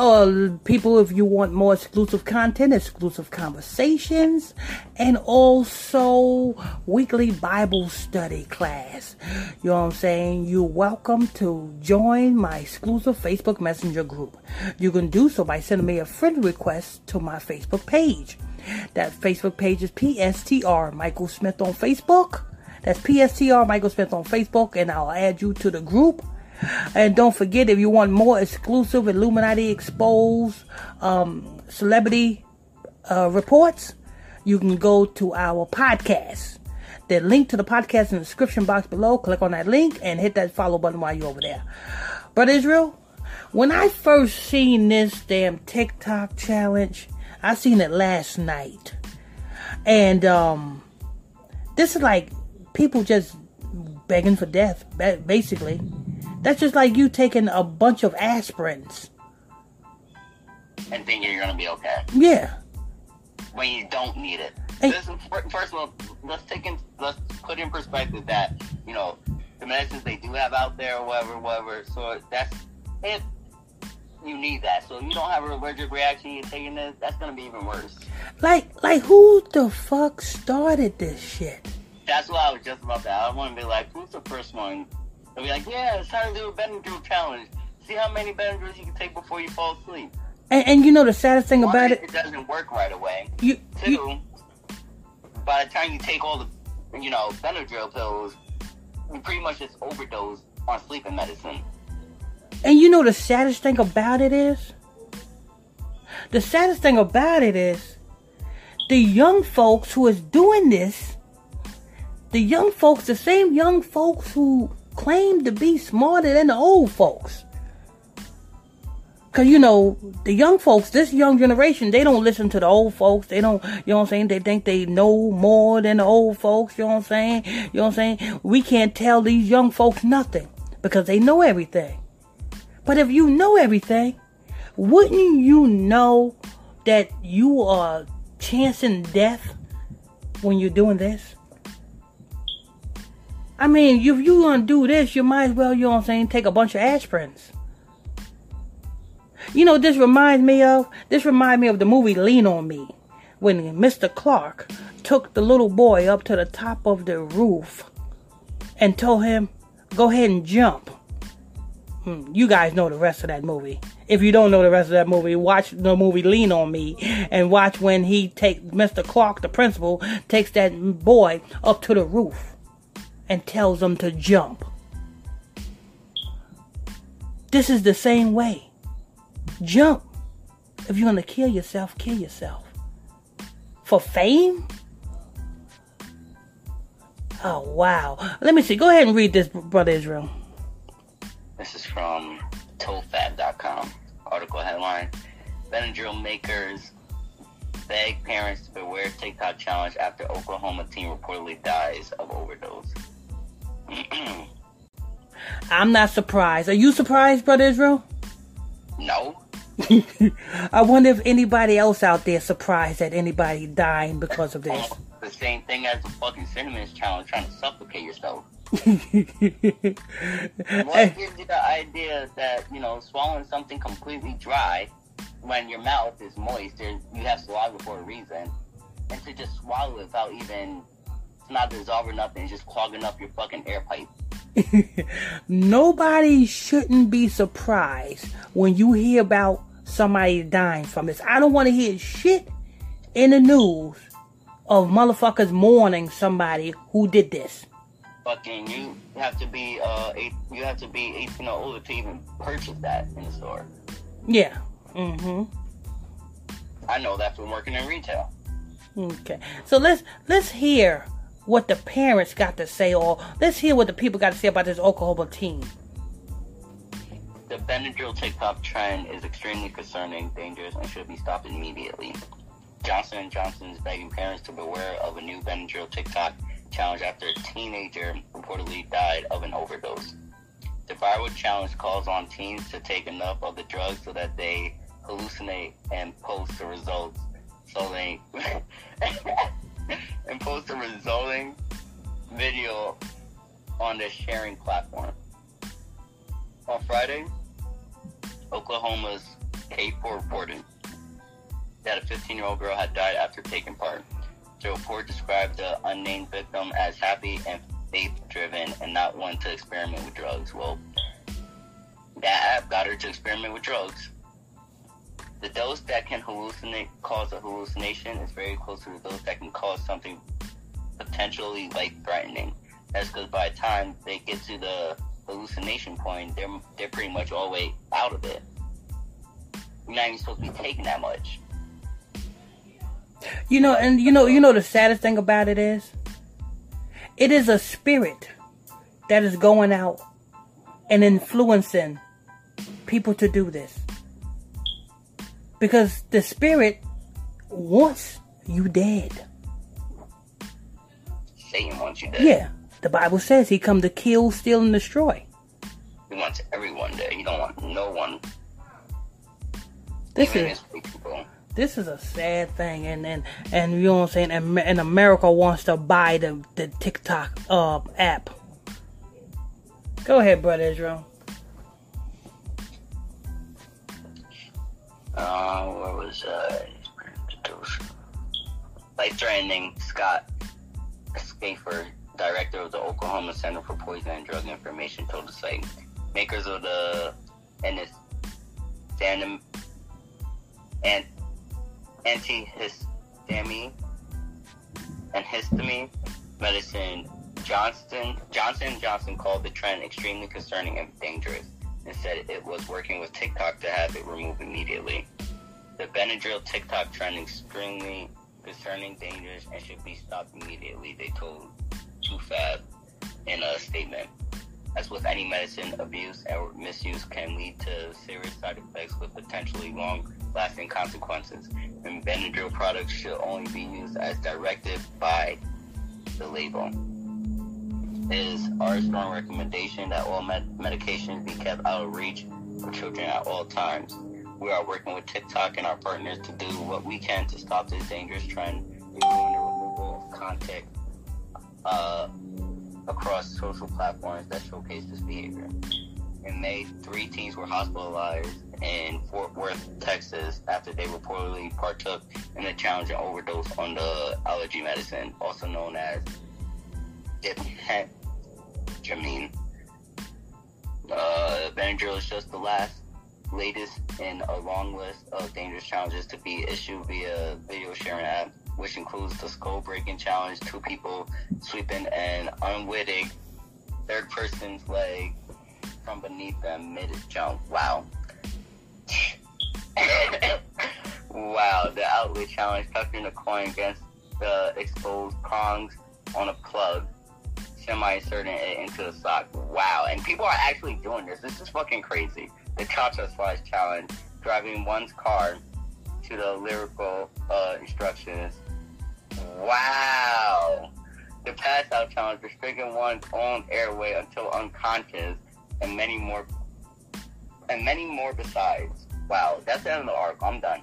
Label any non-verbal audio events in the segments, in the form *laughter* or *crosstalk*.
Uh, people, if you want more exclusive content, exclusive conversations, and also weekly Bible study class. You know what I'm saying? You're welcome to join my exclusive Facebook Messenger group. You can do so by sending me a friend request to my Facebook page. That Facebook page is PSTR Michael Smith on Facebook. That's PSTR Michael Smith on Facebook, and I'll add you to the group. And don't forget, if you want more exclusive Illuminati exposed um, celebrity uh, reports, you can go to our podcast. The link to the podcast in the description box below. Click on that link and hit that follow button while you're over there. But Israel, when I first seen this damn TikTok challenge, I seen it last night, and um, this is like people just begging for death, basically. That's just like you taking a bunch of aspirins. and thinking you're gonna be okay Yeah. when you don't need it. Hey. This, first of all, let's take in, let's put in perspective that you know the medicines they do have out there, or whatever, whatever. So that's if you need that. So if you don't have an allergic reaction, you're taking this. That's gonna be even worse. Like, like who the fuck started this shit? That's what I was just about that. I want to be like, who's the first one? They'll be like, yeah, it's time to do a Benadryl challenge. See how many Benadryls you can take before you fall asleep. And, and you know the saddest thing One, about it, it doesn't work right away. you, Two, you by the time you take all the, you know, Benadryl pills, you pretty much just overdose on sleeping medicine. and you know the saddest thing about it is, the saddest thing about it is, the young folks who is doing this, the young folks, the same young folks who claim to be smarter than the old folks. Cause you know the young folks, this young generation, they don't listen to the old folks. They don't, you know what I'm saying? They think they know more than the old folks. You know what I'm saying? You know what I'm saying? We can't tell these young folks nothing because they know everything. But if you know everything, wouldn't you know that you are chancing death when you're doing this? I mean, if you gonna do this, you might as well, you know what I'm saying, take a bunch of aspirins. You know, this reminds me of this reminds me of the movie Lean on Me, when Mr. Clark took the little boy up to the top of the roof and told him, "Go ahead and jump." Hmm, You guys know the rest of that movie. If you don't know the rest of that movie, watch the movie Lean on Me and watch when he take Mr. Clark, the principal, takes that boy up to the roof and tells them to jump. This is the same way. Jump. If you're gonna kill yourself, kill yourself. For fame? Oh wow. Let me see. Go ahead and read this, Brother Israel. This is from toofab.com. Article headline Benadryl makers beg parents to beware TikTok challenge after Oklahoma teen reportedly dies of overdose. *clears throat* I'm not surprised. Are you surprised, Brother Israel? no? *laughs* I wonder if anybody else out there surprised that anybody dying because of this. *laughs* The same thing as the fucking cinnamon challenge trying to suffocate yourself. *laughs* What gives you the idea that, you know, swallowing something completely dry when your mouth is moist and you have saliva for a reason, and to just swallow it without even, it's not dissolving nothing, it's just clogging up your fucking air pipe. *laughs* Nobody shouldn't be surprised when you hear about somebody dying from this. I don't want to hear shit in the news of motherfuckers mourning somebody who did this. Fucking, you have to be, uh, eight, you have to be 18 or older to even purchase that in the store. Yeah. Mm-hmm. I know that from working in retail. Okay. So let's let's hear what the parents got to say, or let's hear what the people got to say about this Oklahoma team. The Benadryl TikTok trend is extremely concerning, dangerous, and should be stopped immediately. Johnson & Johnson is begging parents to beware of a new Benadryl TikTok challenge after a teenager reportedly died of an overdose. The viral challenge calls on teens to take enough of the drug so that they hallucinate and post the results so they *laughs* *laughs* and post the resulting video on the sharing platform. On Friday, Oklahoma's KFOR reported that a 15 year old girl had died after taking part. The report described the unnamed victim as happy and faith driven and not one to experiment with drugs. Well, that app got her to experiment with drugs. The dose that can hallucinate cause a hallucination is very close to the dose that can cause something potentially life threatening. That's because by the time they get to the hallucination point, they're they're pretty much all the way out of it. You're not even supposed to be taking that much. You know, and you know, you know the saddest thing about it is, it is a spirit that is going out and influencing people to do this. Because the spirit wants you dead. Satan wants you dead. Yeah. The Bible says he come to kill, steal, and destroy. He wants everyone dead. He don't want no one. This even is this is a sad thing, and and and you know what I'm saying. And, and America wants to buy the the TikTok uh app. Go ahead, brother Israel. Uh, was uh, life threatening Scott Schaeffer, director of the Oklahoma Center for Poison and Drug Information, told the site makers of the antihistamine and antihistamine and histamine medicine Johnson Johnson Johnson called the trend extremely concerning and dangerous and said it was working with TikTok to have it removed immediately. The Benadryl TikTok trend is extremely concerning, dangerous, and should be stopped immediately, they told Toofab in a statement. As with any medicine, abuse or misuse can lead to serious side effects with potentially long lasting consequences. And Benadryl products should only be used as directed by the label. It is our strong recommendation that all med- medications be kept out of reach for children at all times. We are working with TikTok and our partners to do what we can to stop this dangerous trend, including the removal of content uh, across social platforms that showcase this behavior. In May, three teens were hospitalized in Fort Worth, Texas, after they reportedly partook in a challenge and overdose on the allergy medicine, also known as diphenhydramine. Uh, Benadryl is just the last, latest in a long list of dangerous challenges to be issued via video sharing app, which includes the skull breaking challenge, two people sweeping an unwitting third person's leg from beneath them mid jump. Wow. *coughs* wow, the outlet challenge tucking a coin against the exposed prongs on a plug, semi inserting it into the sock. Wow, and people are actually doing this. This is fucking crazy. The Cha Cha Slide challenge, driving one's car to the lyrical uh, instructions. Wow. The pass out challenge, restricting one's own airway until unconscious, and many more, and many more besides. Wow, that's the end of the arc. I'm done.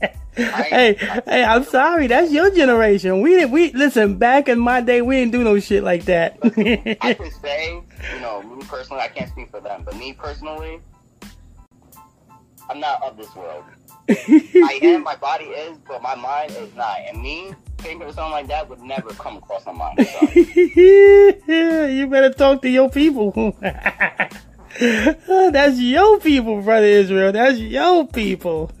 *laughs* *laughs* hey, hey, I'm sorry. That's your generation. We didn't. We listen. Back in my day, we didn't do no shit like that. I *laughs* could say, you know, me personally, I can't speak for them, but me personally, I'm not of this world. *laughs* I am, my body is, but my mind is not. And me thinking of something like that would never come across my mind. *laughs* You better talk to your people. That's your people, brother Israel. That's your people. *laughs*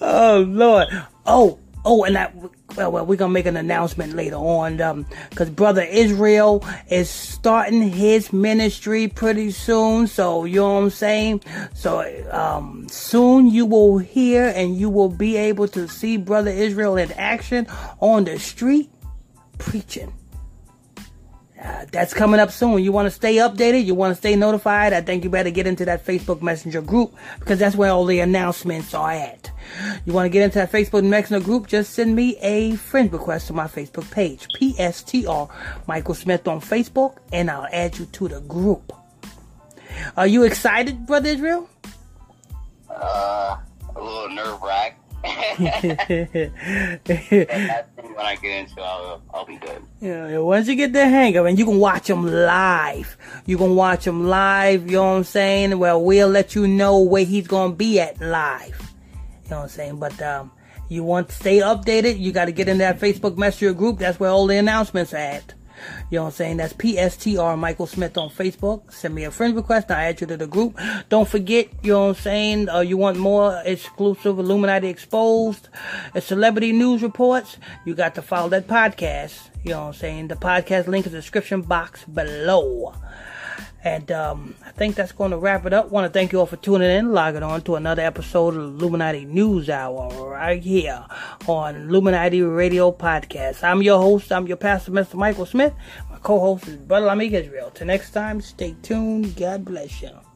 Oh Lord. Oh, Oh, and that well, well, we're gonna make an announcement later on, um, because brother Israel is starting his ministry pretty soon. So you know what I'm saying. So um, soon you will hear and you will be able to see brother Israel in action on the street preaching. Uh, that's coming up soon. You want to stay updated? You want to stay notified? I think you better get into that Facebook Messenger group because that's where all the announcements are at. You want to get into that Facebook Messenger group? Just send me a friend request to my Facebook page, PSTR Michael Smith on Facebook, and I'll add you to the group. Are you excited, Brother Israel? Uh, a little nerve wracked. *laughs* *laughs* when I get into, I'll, I'll be good. Yeah, once you get the hang of it, you can watch them live. You can watch them live, you know what I'm saying? Well, we'll let you know where he's going to be at live. You know what I'm saying? But, um, you want to stay updated, you got to get in that Facebook Messenger group. That's where all the announcements are at. You know what I'm saying? That's PSTR Michael Smith on Facebook. Send me a friend request. I'll add you to the group. Don't forget, you know what I'm saying? Uh, you want more exclusive Illuminati Exposed, uh, celebrity news reports? You got to follow that podcast. You know what I'm saying? The podcast link is in the description box below. And um, I think that's going to wrap it up. Want to thank you all for tuning in, logging on to another episode of Illuminati News Hour right here on Illuminati Radio Podcast. I'm your host. I'm your pastor, Mr. Michael Smith. My co-host is Brother Lamik Israel. Till next time, stay tuned. God bless you.